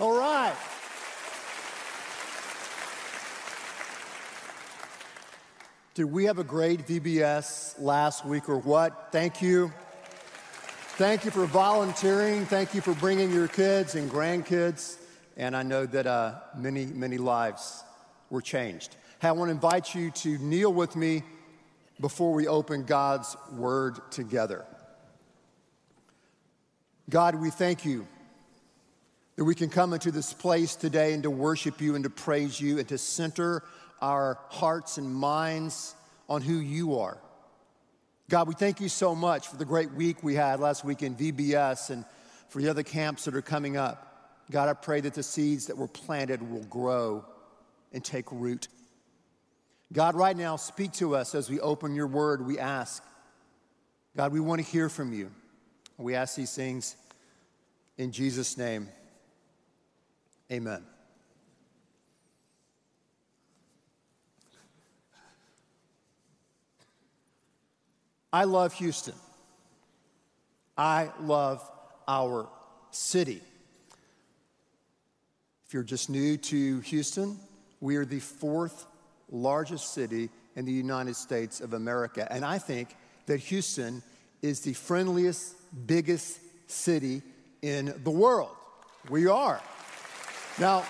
All right. Did we have a great VBS last week or what? Thank you. Thank you for volunteering. Thank you for bringing your kids and grandkids. And I know that uh, many, many lives were changed. Hey, I want to invite you to kneel with me before we open God's Word together. God, we thank you that we can come into this place today and to worship you and to praise you and to center our hearts and minds on who you are. God, we thank you so much for the great week we had last week in VBS and for the other camps that are coming up. God, I pray that the seeds that were planted will grow and take root. God, right now, speak to us as we open your word. We ask, God, we want to hear from you. We ask these things in Jesus' name. Amen. I love Houston. I love our city. If you're just new to Houston, we are the fourth largest city in the United States of America. And I think that Houston is the friendliest, biggest city in the world. We are. Now,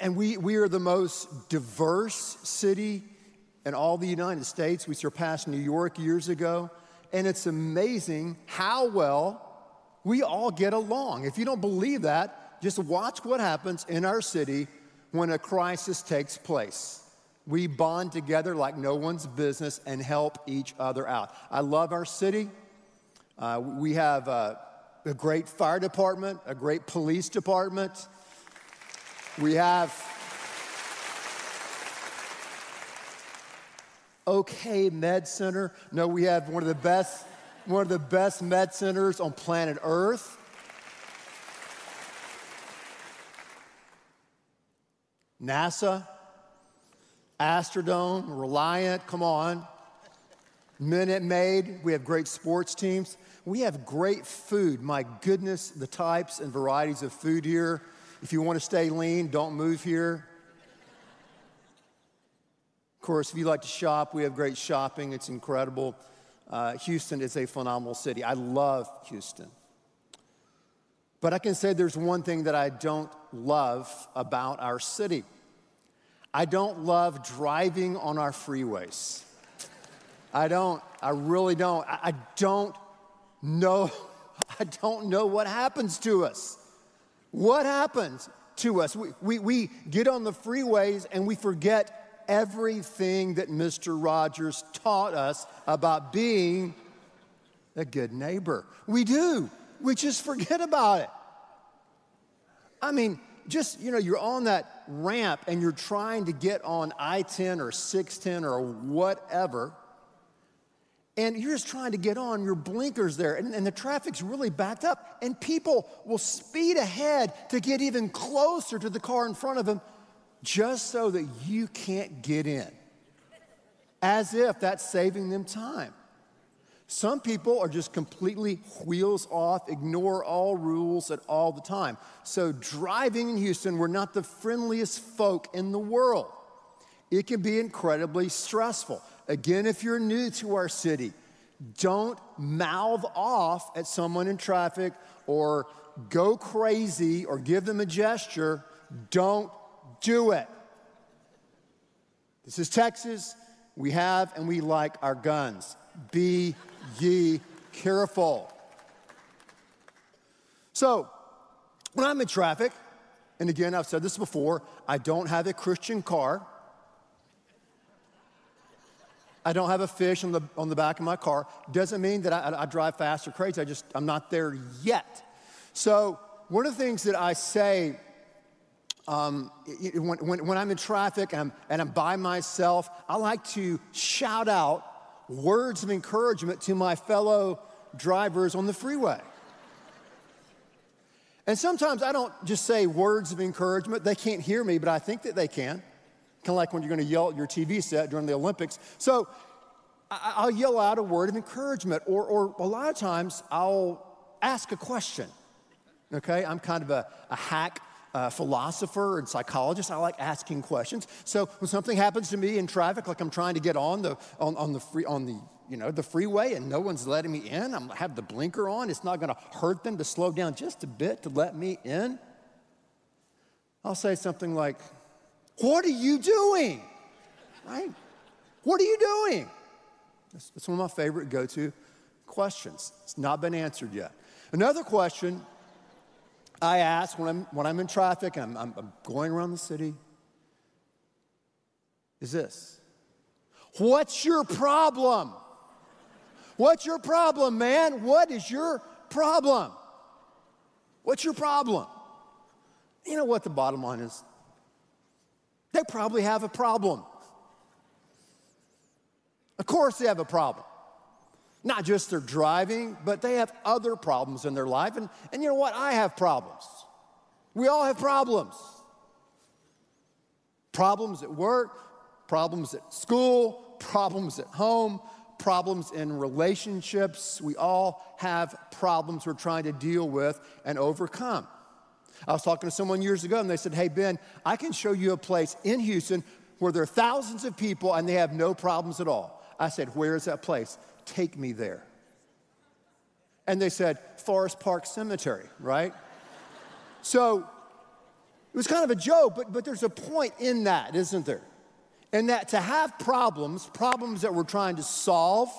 and we, we are the most diverse city in all the United States. We surpassed New York years ago. And it's amazing how well we all get along. If you don't believe that, just watch what happens in our city when a crisis takes place. We bond together like no one's business and help each other out. I love our city. Uh, we have a great fire department, a great police department. We have okay med center. No, we have one of the best, one of the best med centers on planet Earth. NASA, Astrodome, Reliant, come on. Minute Maid, we have great sports teams. We have great food. My goodness, the types and varieties of food here. If you want to stay lean, don't move here of course, if you like to shop, we have great shopping. It's incredible. Uh, Houston is a phenomenal city. I love Houston. But I can say there's one thing that I don't love about our city. I don't love driving on our freeways. I don't. I really don't. I, I don't know. I don't know what happens to us. What happens to us? We, we, we get on the freeways and we forget everything that Mr. Rogers taught us about being a good neighbor. We do. We just forget about it. I mean, just, you know, you're on that ramp and you're trying to get on I 10 or 610 or whatever, and you're just trying to get on your blinkers there, and, and the traffic's really backed up, and people will speed ahead to get even closer to the car in front of them just so that you can't get in, as if that's saving them time. Some people are just completely wheels off, ignore all rules at all the time. So, driving in Houston, we're not the friendliest folk in the world. It can be incredibly stressful. Again, if you're new to our city, don't mouth off at someone in traffic or go crazy or give them a gesture. Don't do it. This is Texas. We have and we like our guns. Be ye careful. So, when I'm in traffic, and again, I've said this before, I don't have a Christian car. I don't have a fish on the, on the back of my car. Doesn't mean that I, I drive fast or crazy. I just, I'm not there yet. So, one of the things that I say um, when, when, when, I'm in traffic and I'm, and I'm by myself, I like to shout out words of encouragement to my fellow drivers on the freeway. And sometimes I don't just say words of encouragement. They can't hear me, but I think that they can. Kind of like when you're going to yell at your TV set during the Olympics. So I'll yell out a word of encouragement, or, or a lot of times I'll ask a question. Okay, I'm kind of a, a hack uh, philosopher and psychologist. I like asking questions. So when something happens to me in traffic, like I'm trying to get on the on, on the free on the you know the freeway and no one's letting me in, I'm have the blinker on. It's not going to hurt them to slow down just a bit to let me in. I'll say something like, "What are you doing?" Right? What are you doing? That's, one of my favorite go-to questions. It's not been answered yet. Another question I ask when I'm, when I'm in traffic and I'm, I'm going around the city is this What's your problem? What's your problem, man? What is your problem? What's your problem? You know what the bottom line is? They probably have a problem. Of course, they have a problem. Not just their driving, but they have other problems in their life. And, and you know what? I have problems. We all have problems. Problems at work, problems at school, problems at home, problems in relationships. We all have problems we're trying to deal with and overcome. I was talking to someone years ago and they said, Hey, Ben, I can show you a place in Houston where there are thousands of people and they have no problems at all. I said, Where is that place? Take me there. And they said, Forest Park Cemetery, right? so it was kind of a joke, but, but there's a point in that, isn't there? And that to have problems, problems that we're trying to solve,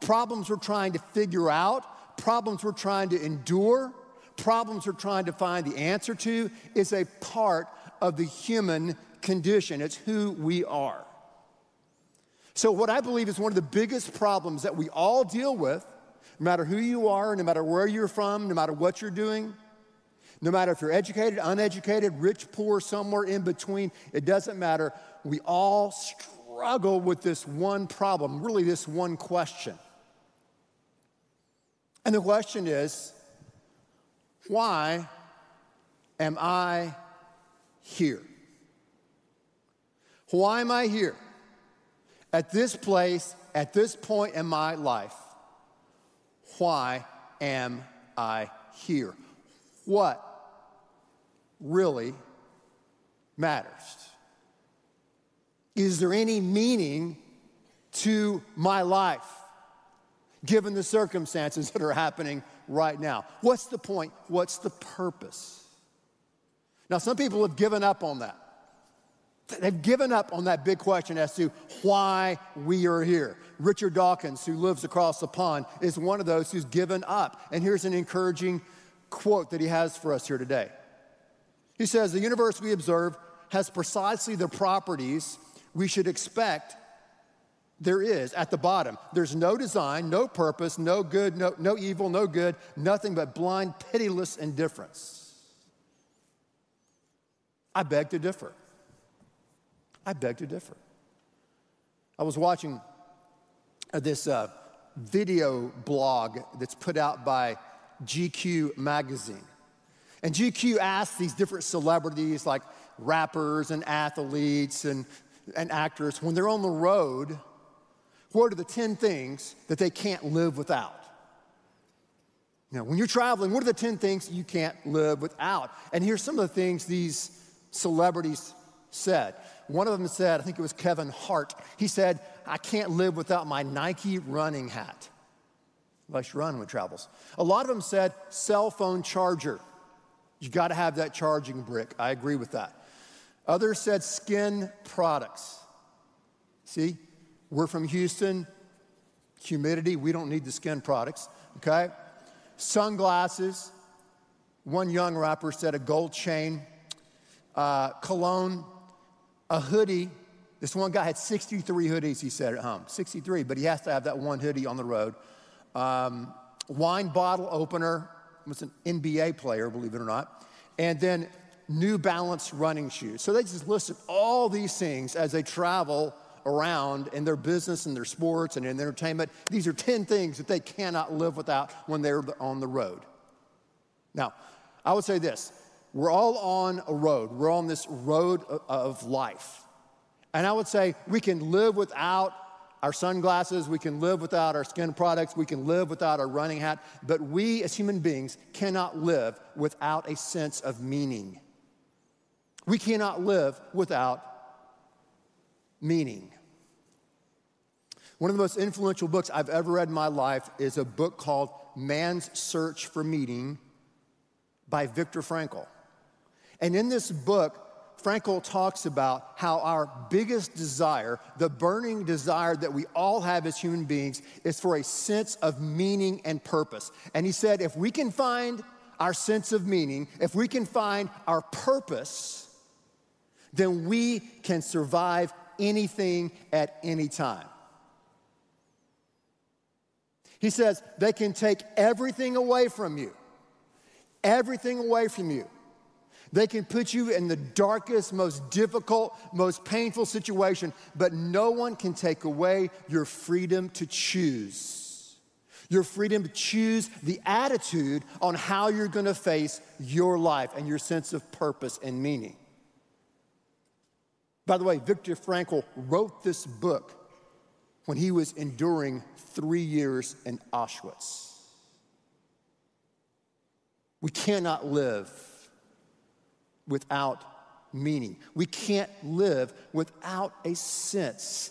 problems we're trying to figure out, problems we're trying to endure, problems we're trying to find the answer to, is a part of the human condition. It's who we are. So, what I believe is one of the biggest problems that we all deal with, no matter who you are, no matter where you're from, no matter what you're doing, no matter if you're educated, uneducated, rich, poor, somewhere in between, it doesn't matter. We all struggle with this one problem, really, this one question. And the question is why am I here? Why am I here? at this place, at this point in my life, why am I here? What really matters? Is there any meaning to my life given the circumstances that are happening right now? What's the point? What's the purpose? Now, some people have given up on that. They've given up on that big question as to why we are here. Richard Dawkins, who lives across the pond, is one of those who's given up. And here's an encouraging quote that he has for us here today. He says, The universe we observe has precisely the properties we should expect there is at the bottom. There's no design, no purpose, no good, no, no evil, no good, nothing but blind, pitiless indifference. I beg to differ. I beg to differ. I was watching uh, this uh, video blog that's put out by GQ magazine. And GQ asked these different celebrities like rappers and athletes and, and actors when they're on the road, what are the 10 things that they can't live without? Know, when you're traveling, what are the 10 things you can't live without? And here's some of the things these celebrities said. One of them said, I think it was Kevin Hart, he said, I can't live without my Nike running hat. Unless you run when travels. A lot of them said cell phone charger. You got to have that charging brick. I agree with that. Others said skin products. See, we're from Houston, humidity, we don't need the skin products, okay? Sunglasses. One young rapper said a gold chain. Uh, cologne, a hoodie. This one guy had 63 hoodies, he said at home. 63, but he has to have that one hoodie on the road. Um, wine bottle opener, was an NBA player, believe it or not. And then New Balance running shoes. So they just listed all these things as they travel around in their business and their sports and in their entertainment. These are 10 things that they cannot live without when they're on the road. Now, I would say this we're all on a road. We're on this road of life. And I would say we can live without our sunglasses, we can live without our skin products, we can live without our running hat, but we as human beings cannot live without a sense of meaning. We cannot live without meaning. One of the most influential books I've ever read in my life is a book called Man's Search for Meaning by Viktor Frankl. And in this book, Frankl talks about how our biggest desire, the burning desire that we all have as human beings, is for a sense of meaning and purpose. And he said, if we can find our sense of meaning, if we can find our purpose, then we can survive anything at any time. He says they can take everything away from you, everything away from you. They can put you in the darkest, most difficult, most painful situation, but no one can take away your freedom to choose. Your freedom to choose the attitude on how you're gonna face your life and your sense of purpose and meaning. By the way, Viktor Frankl wrote this book when he was enduring three years in Auschwitz. We cannot live without meaning. We can't live without a sense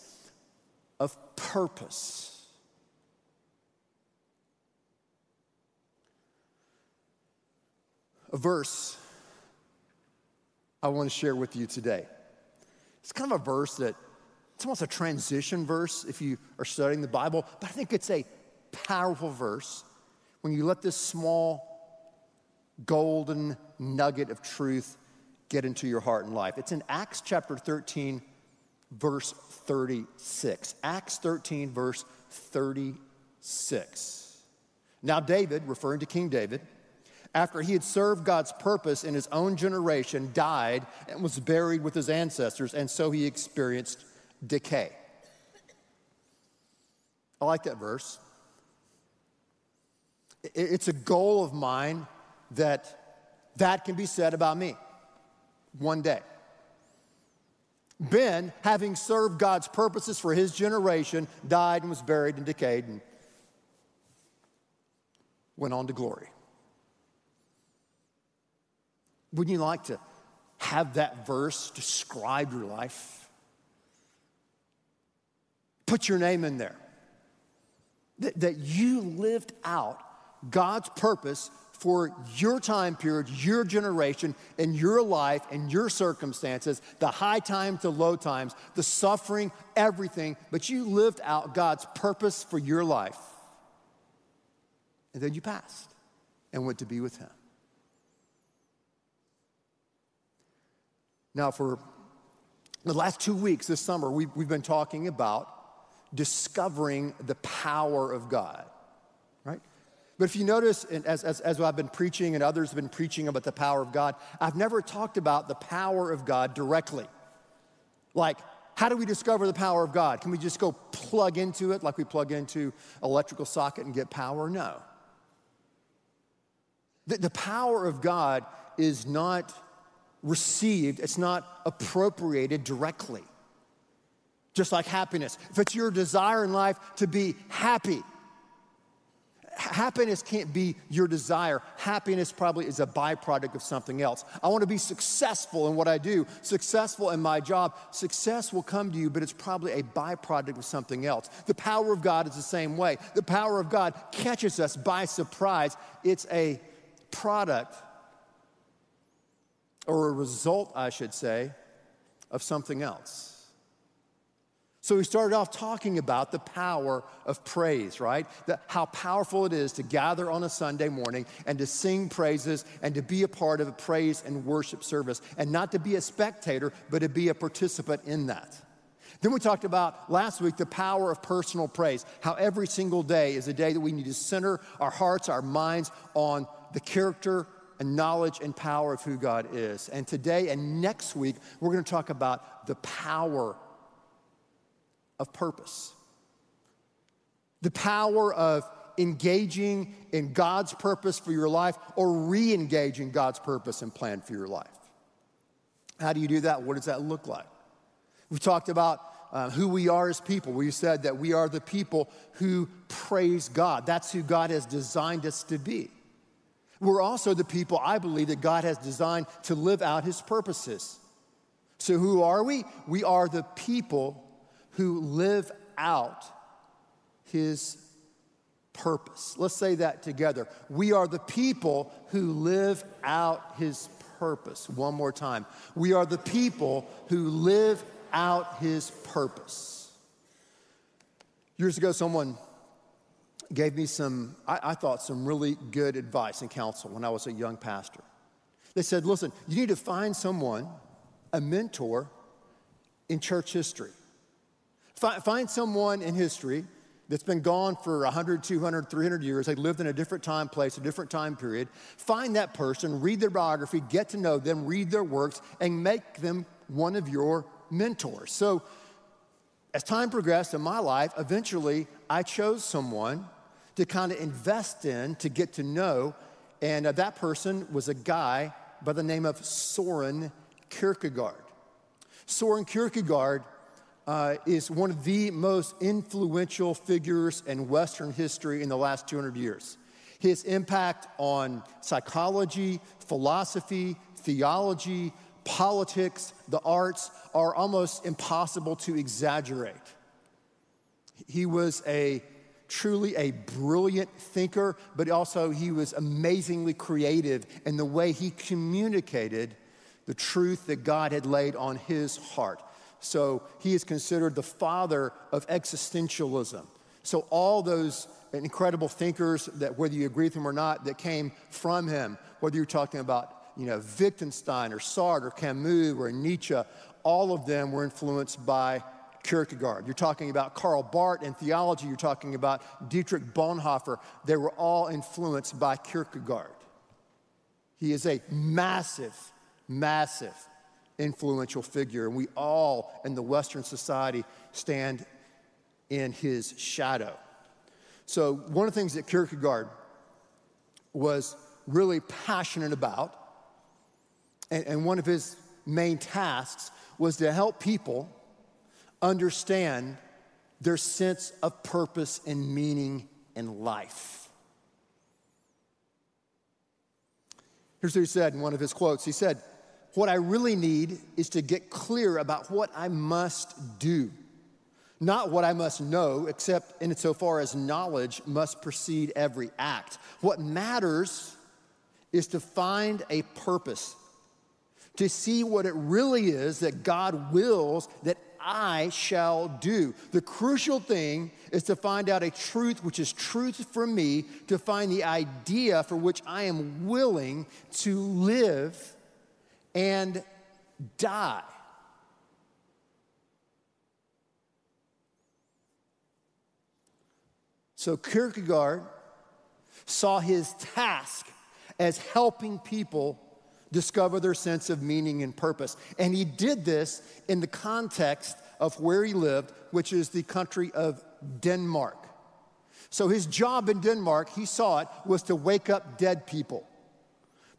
of purpose. A verse I want to share with you today. It's kind of a verse that it's almost a transition verse if you are studying the Bible, but I think it's a powerful verse when you let this small golden nugget of truth get into your heart and life. It's in Acts chapter 13, verse 36. Acts 13, verse 36. Now, David, referring to King David, after he had served God's purpose in his own generation, died and was buried with his ancestors, and so he experienced decay. I like that verse. It's a goal of mine that that can be said about me one day. Ben, having served God's purposes for his generation, died and was buried and decayed and went on to glory. Wouldn't you like to have that verse describe your life? Put your name in there. That, that you lived out God's purpose for your time period, your generation, and your life and your circumstances, the high times, the low times, the suffering, everything, but you lived out God's purpose for your life. And then you passed and went to be with Him. Now, for the last two weeks this summer, we've, we've been talking about discovering the power of God. Right? But if you notice, as, as, as I've been preaching and others have been preaching about the power of God, I've never talked about the power of God directly. Like, how do we discover the power of God? Can we just go plug into it like we plug into electrical socket and get power? No. The, the power of God is not received, it's not appropriated directly. Just like happiness. If it's your desire in life to be happy, happiness can't be your desire. Happiness probably is a byproduct of something else. I want to be successful in what I do, successful in my job. Success will come to you, but it's probably a byproduct of something else. The power of God is the same way. The power of God catches us by surprise. It's a product or a result, I should say, of something else. So we started off talking about the power of praise, right? That how powerful it is to gather on a Sunday morning and to sing praises and to be a part of a praise and worship service and not to be a spectator, but to be a participant in that. Then we talked about last week the power of personal praise, how every single day is a day that we need to center our hearts, our minds on the character and knowledge and power of who God is. And today and next week, we're going to talk about the power of purpose. The power of engaging in God's purpose for your life or re engaging God's purpose and plan for your life. How do you do that? What does that look like? We talked about uh, who we are as people. We said that we are the people who praise God. That's who God has designed us to be. We're also the people, I believe, that God has designed to live out his purposes. So, who are we? We are the people who live out his purpose. Let's say that together. We are the people who live out his purpose. One more time. We are the people who live out his purpose. Years ago, someone gave me some, I, I, thought, some really good advice and counsel when I was a young pastor. They said, listen, you need to find someone, a mentor in church history. Find, find someone in history that's been gone for 100, 200, 300 years. They lived in a different time, place, a different time period. Find that person, read their biography, get to know them, read their works, and make them one of your mentors. So, as time progressed in my life, eventually I chose someone to kind of invest in, to get to know. And uh, that person was a guy by the name of Soren Kierkegaard. Soren Kierkegaard uh, is one of the most influential figures in Western history in the last 200 years. His impact on psychology, philosophy, theology, politics, the arts are almost impossible to exaggerate. He was a truly a brilliant thinker, but also he was amazingly creative in the way he communicated the truth that God had laid on his heart. So he is considered the father of existentialism. So all those incredible thinkers that whether you agree with him or not that came from him, whether you're talking about you know, Wittgenstein or Sartre or Camus or Nietzsche, all of them were influenced by Kierkegaard. You're talking about Karl Barth in theology, you're talking about Dietrich Bonhoeffer. They were all influenced by Kierkegaard. He is a massive, massive influential figure, and we all in the Western society stand in his shadow. So, one of the things that Kierkegaard was really passionate about and, and one of his main tasks was to help people understand their sense of purpose and meaning in life. Here's what he said in one of his quotes. He said, What I really need is to get clear about what I must do, not what I must know, except in so far as knowledge must precede every act. What matters is to find a purpose to see what it really is that God wills that I shall do. The crucial thing is to find out a truth which is truth for me, to find the idea for which I am willing to live and die. So Kierkegaard saw his task as helping people discover their sense of meaning and purpose. And he did this in the context of where he lived, which is the country of Denmark. So his job in Denmark, he saw it, was to wake up dead people.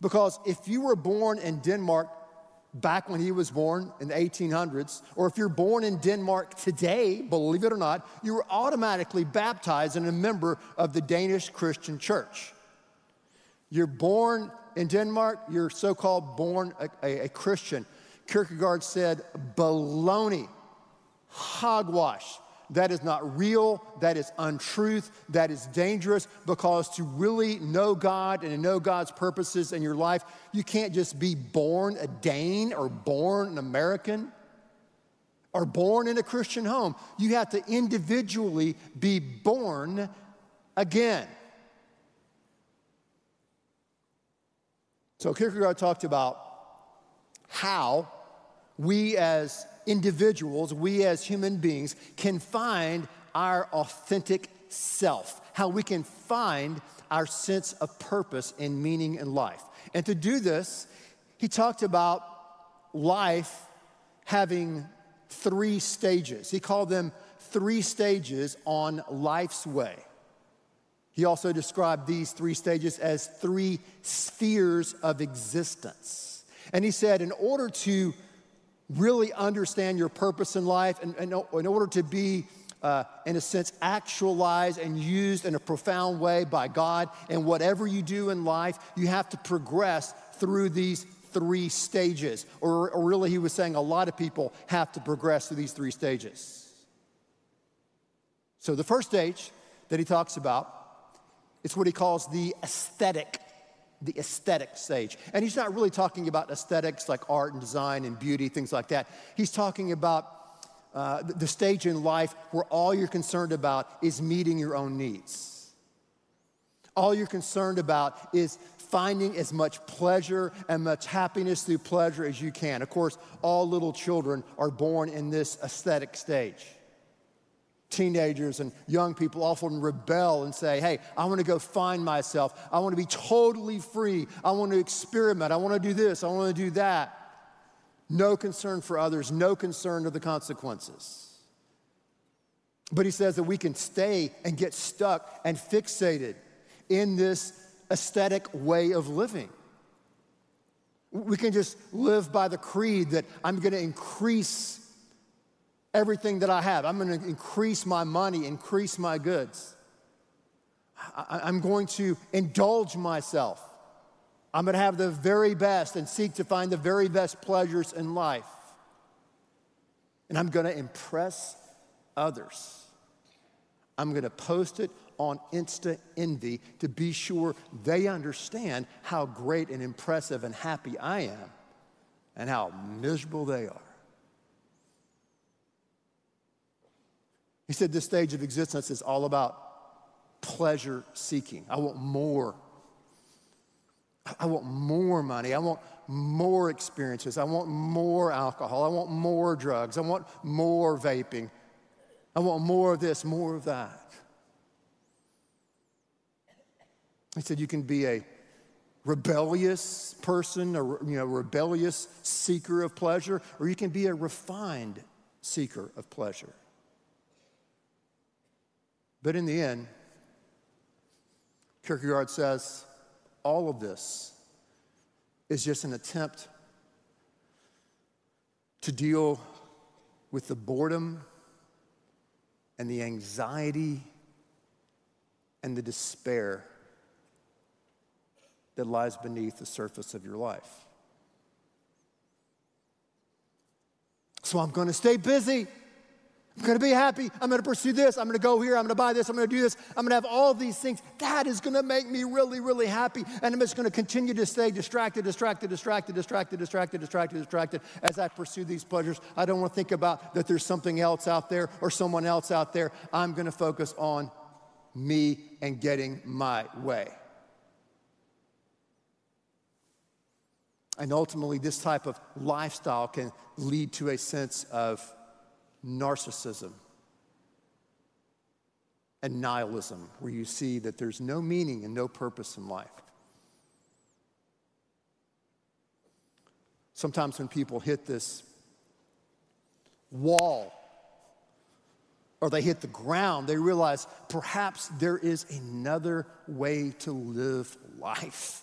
Because if you were born in Denmark back when he was born in the 1800s, or if you're born in Denmark today, believe it or not, you were automatically baptized and a member of the Danish Christian church. You're born in Denmark, you're so called born a, a, a Christian. Kierkegaard said, baloney, hogwash. That is not real. That is untruth. That is dangerous because to really know God and to know God's purposes in your life, you can't just be born a Dane or born an American or born in a Christian home. You have to individually be born again. So Kierkegaard talked about how we as individuals, we as human beings, can find our authentic self, how we can find our sense of purpose and meaning in life. And to do this, he talked about life having three stages. He called them three stages on life's way. He also described these three stages as three spheres of existence. And he said, in order to really understand your purpose in life and, and in order to be uh, in a sense, actualized and used in a profound way by God. And whatever you do in life, you have to progress through these three stages. Or, or really, he was saying a lot of people have to progress through these three stages. So, the first stage that he talks about is what he calls the aesthetic the aesthetic stage. And he's not really talking about aesthetics like art and design and beauty, things like that. He's talking about uh, the stage in life where all you're concerned about is meeting your own needs. All you're concerned about is finding as much pleasure and much happiness through pleasure as you can. Of course, all little children are born in this aesthetic stage. Teenagers and young people often rebel and say, Hey, I want to go find myself. I want to be totally free. I want to experiment. I want to do this. I want to do that no concern for others, no concern of the consequences. But he says that we can stay and get stuck and fixated in this aesthetic way of living. We can just live by the creed that I'm going to increase everything that I have. I'm going to increase my money, increase my goods. I'm going to indulge myself. I'm going to have the very best and seek to find the very best pleasures in life. And I'm going to impress others. I'm going to post it on Insta Envy to be sure they understand how great and impressive and happy I am and how miserable they are. He said this stage of existence is all about pleasure seeking. I want more I want more money. I want more experiences. I want more alcohol. I want more drugs. I want more vaping. I want more of this, more of that. He said you can be a rebellious person, a you know, rebellious seeker of pleasure, or you can be a refined seeker of pleasure. But in the end, Kierkegaard says, all of this is just an attempt to deal with the boredom and the anxiety and the despair that lies beneath the surface of your life. So I'm going to stay busy. I'm gonna be happy. I'm gonna pursue this. I'm gonna go here. I'm gonna buy this. I'm gonna do this. I'm gonna have all these things. That is gonna make me really, really happy. And I'm just gonna continue to stay distracted, distracted, distracted, distracted, distracted, distracted, distracted as I pursue these pleasures. I don't wanna think about that there's something else out there or someone else out there. I'm gonna focus on me and getting my way. And ultimately, this type of lifestyle can lead to a sense of narcissism and nihilism, where you see that there's no meaning and no purpose in life. Sometimes when people hit this wall or they hit the ground, they realize perhaps there is another way to live life.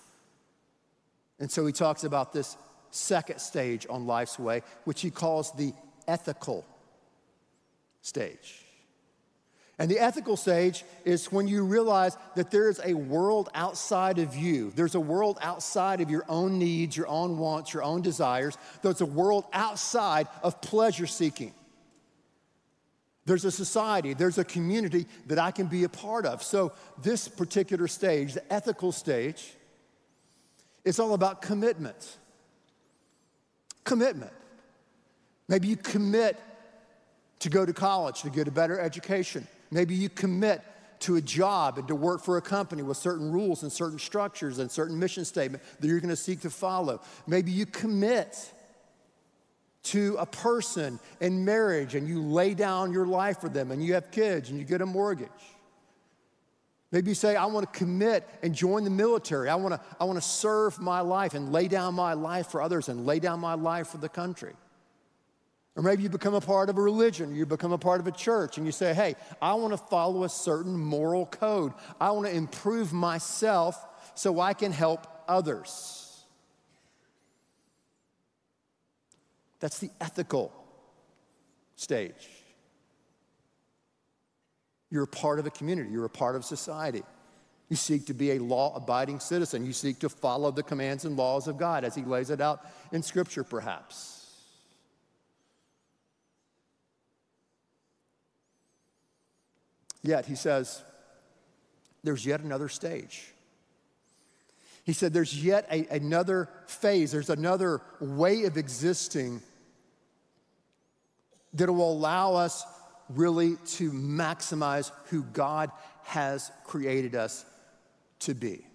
And so he talks about this second stage on life's way, which he calls the ethical stage. And the ethical stage is when you realize that there is a world outside of you. There's a world outside of your own needs, your own wants, your own desires. There's a world outside of pleasure seeking. There's a society, there's a community that I can be a part of. So, this particular stage, the ethical stage, it's all about commitment. Commitment. Maybe you commit to go to college, to get a better education. Maybe you commit to a job and to work for a company with certain rules and certain structures and certain mission statement that you're going to seek to follow. Maybe you commit to a person in marriage and you lay down your life for them and you have kids and you get a mortgage. Maybe you say, I want to commit and join the military. I want to, I want to serve my life and lay down my life for others and lay down my life for the country. Or maybe you become a part of a religion, you become a part of a church, and you say, hey, I want to follow a certain moral code. I want to improve myself so I can help others. That's the ethical stage. You're a part of a community, you're a part of society. You seek to be a law abiding citizen. You seek to follow the commands and laws of God as He lays it out in Scripture, perhaps. Yet, He says, there's yet another stage. He said, There's yet a, another phase, there's another way of existing that will allow us really to maximize who God has created us to be.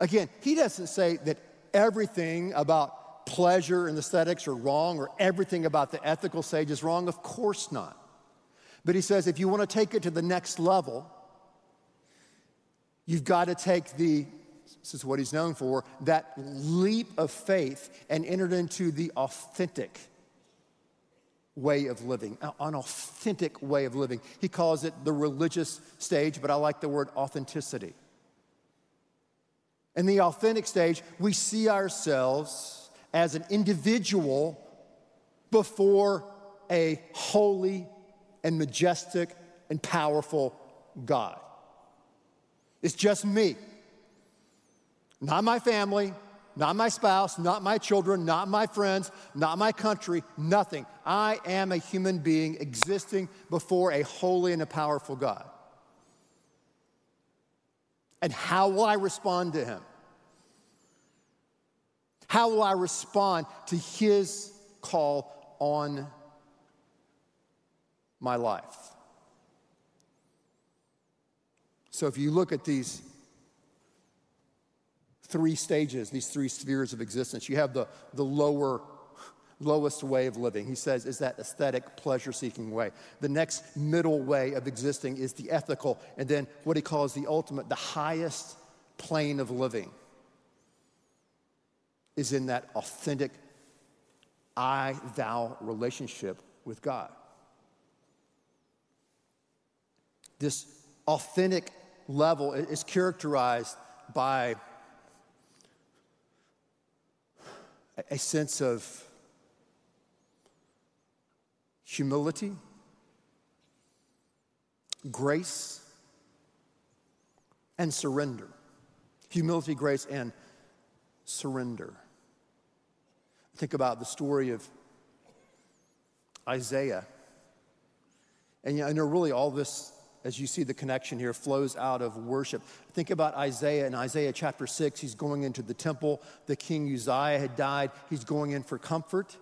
Again, he doesn't say that everything about pleasure and aesthetics are wrong or everything about the ethical stage is wrong. Of course not. But he says if you want to take it to the next level, you've got to take the, this is what he's known for, that leap of faith and enter into the authentic way of living, an authentic way of living. He calls it the religious stage, but I like the word authenticity. In the authentic stage, we see ourselves as an individual before a holy and majestic and powerful God. It's just me, not my family, not my spouse, not my children, not my friends, not my country, nothing. I am a human being existing before a holy and a powerful God. And how will I respond to him? How will I respond to his call on my life? So if you look at these three stages, these three spheres of existence. You have the, the lower, lowest way of living. He says is that aesthetic, pleasure seeking way. The next middle way of existing is the ethical, and then what he calls the ultimate, the highest plane of living is in that authentic I thou relationship with God. This authentic level is characterized by a sense of humility, grace, and surrender. Humility, grace, and surrender. Think about the story of Isaiah. And, you know, really all this as you see the connection here, flows out of worship. Think about Isaiah in Isaiah chapter 6. He's going into the temple. The king Uzziah had died. He's going in for comfort,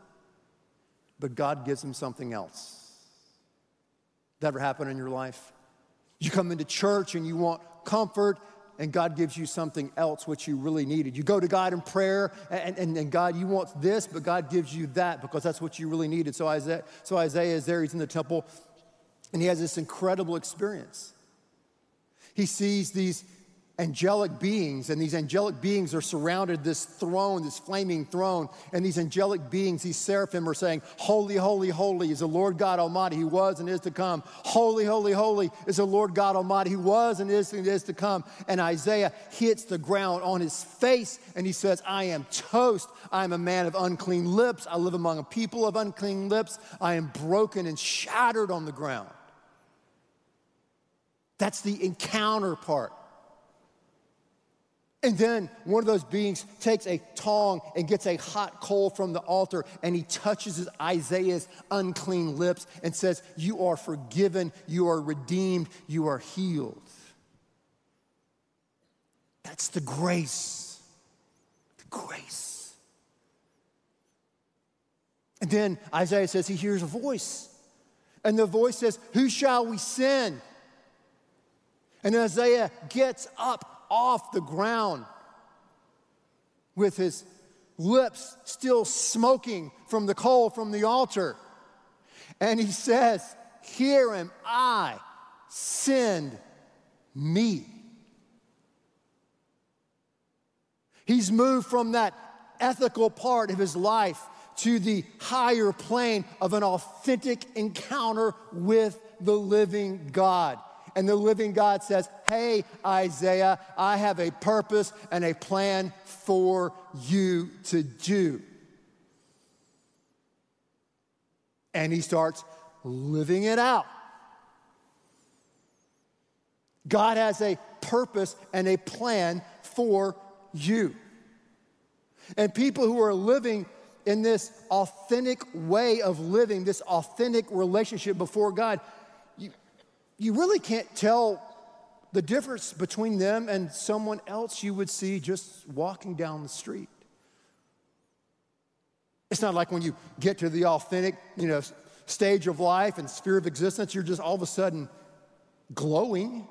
but God gives him something else. That ever happen in your life? You come into church and you want comfort, and God gives you something else which you really needed. You go to God in prayer, and, and, and, God, you want this, but God gives you that because that's what you really needed. So Isaiah, so Isaiah is there, he's in the temple, and he has this incredible experience. He sees these angelic beings, and these angelic beings are surrounded this throne, this flaming throne. And these angelic beings, these seraphim, are saying, Holy, holy, holy is the Lord God Almighty He was and is to come. Holy, holy, holy is the Lord God Almighty He was and is and is to come. And Isaiah hits the ground on his face and he says, I am toast. I am a man of unclean lips. I live among a people of unclean lips. I am broken and shattered on the ground. That's the encounter part. And then one of those beings takes a tong and gets a hot coal from the altar and he touches Isaiah's unclean lips and says, You are forgiven, you are redeemed, you are healed. That's the grace. The grace. And then Isaiah says he hears a voice. And the voice says, Who shall we send? And Isaiah gets up off the ground with his lips still smoking from the coal from the altar. And he says, Here am I, send me. He's moved from that ethical part of his life to the higher plane of an authentic encounter with the living God. And the living God says, Hey, Isaiah, I have a purpose and a plan for you to do. and he starts living it out. God has a purpose and a plan for you. And people who are living in this authentic way of living, this authentic relationship before God, you really can't tell the difference between them and someone else you would see just walking down the street. It's not like when you get to the authentic, you know, stage of life and sphere of existence, you're just all of a sudden glowing.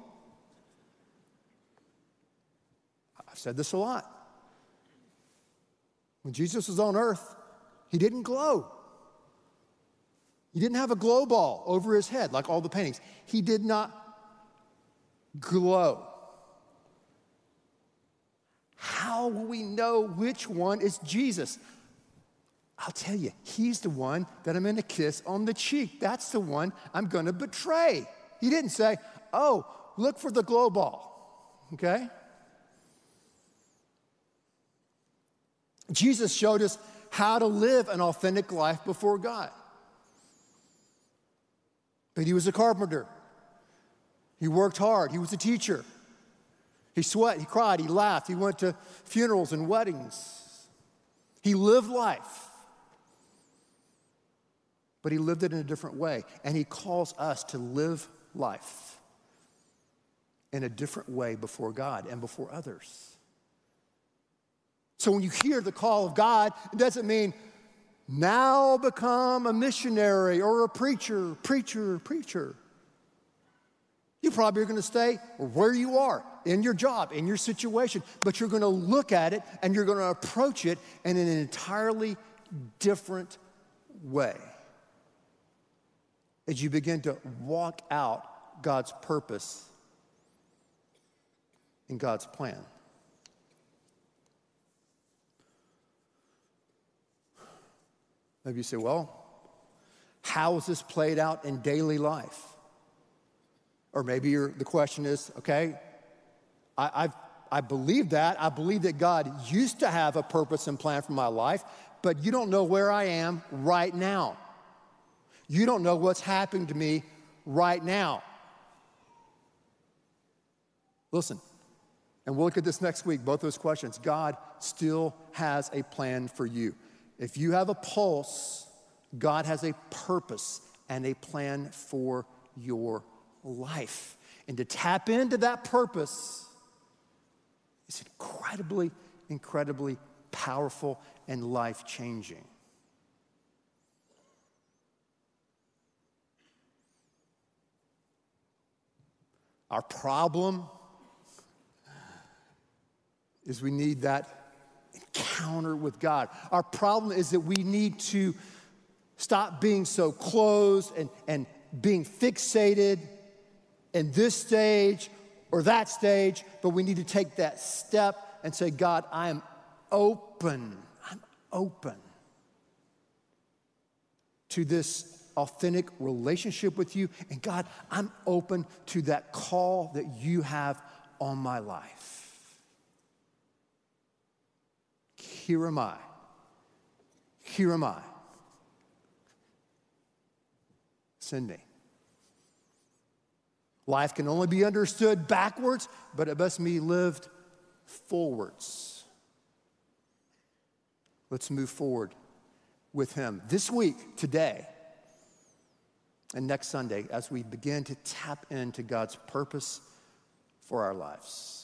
I've said this a lot. When Jesus was on earth, he didn't glow. He didn't have a glow ball over his head like all the paintings. He did not glow. How will we know which one is Jesus? I'll tell you, he's the one that I'm gonna kiss on the cheek. That's the one I'm gonna betray. He didn't say, oh, look for the glow ball, okay? Jesus showed us how to live an authentic life before God. But he was a carpenter. He worked hard. He was a teacher. He sweat, he cried, he laughed, he went to funerals and weddings. He lived life. But he lived it in a different way. And he calls us to live life in a different way before God and before others. So when you hear the call of God, it doesn't mean now become a missionary or a preacher, preacher, preacher. You probably are going to stay where you are in your job, in your situation, but you're going to look at it and you're going to approach it in an entirely different way as you begin to walk out God's purpose and God's plan. Maybe you say, well, how is this played out in daily life? Or maybe the question is, okay, I, I've, I believe that. I believe that God used to have a purpose and plan for my life, but you don't know where I am right now. You don't know what's happening to me right now. Listen, and we'll look at this next week, both those questions. God still has a plan for you. If you have a pulse, God has a purpose and a plan for your life. And to tap into that purpose is incredibly, incredibly powerful and life changing. Our problem is we need that encounter with God. Our problem is that we need to stop being so closed and, and being fixated in this stage or that stage, but we need to take that step and say, God, I am open. I'm open to this authentic relationship with you. And God, I'm open to that call that you have on my life. Here am I. Here am I. Send me. Life can only be understood backwards, but it must be lived forwards. Let's move forward with Him this week, today, and next Sunday as we begin to tap into God's purpose for our lives.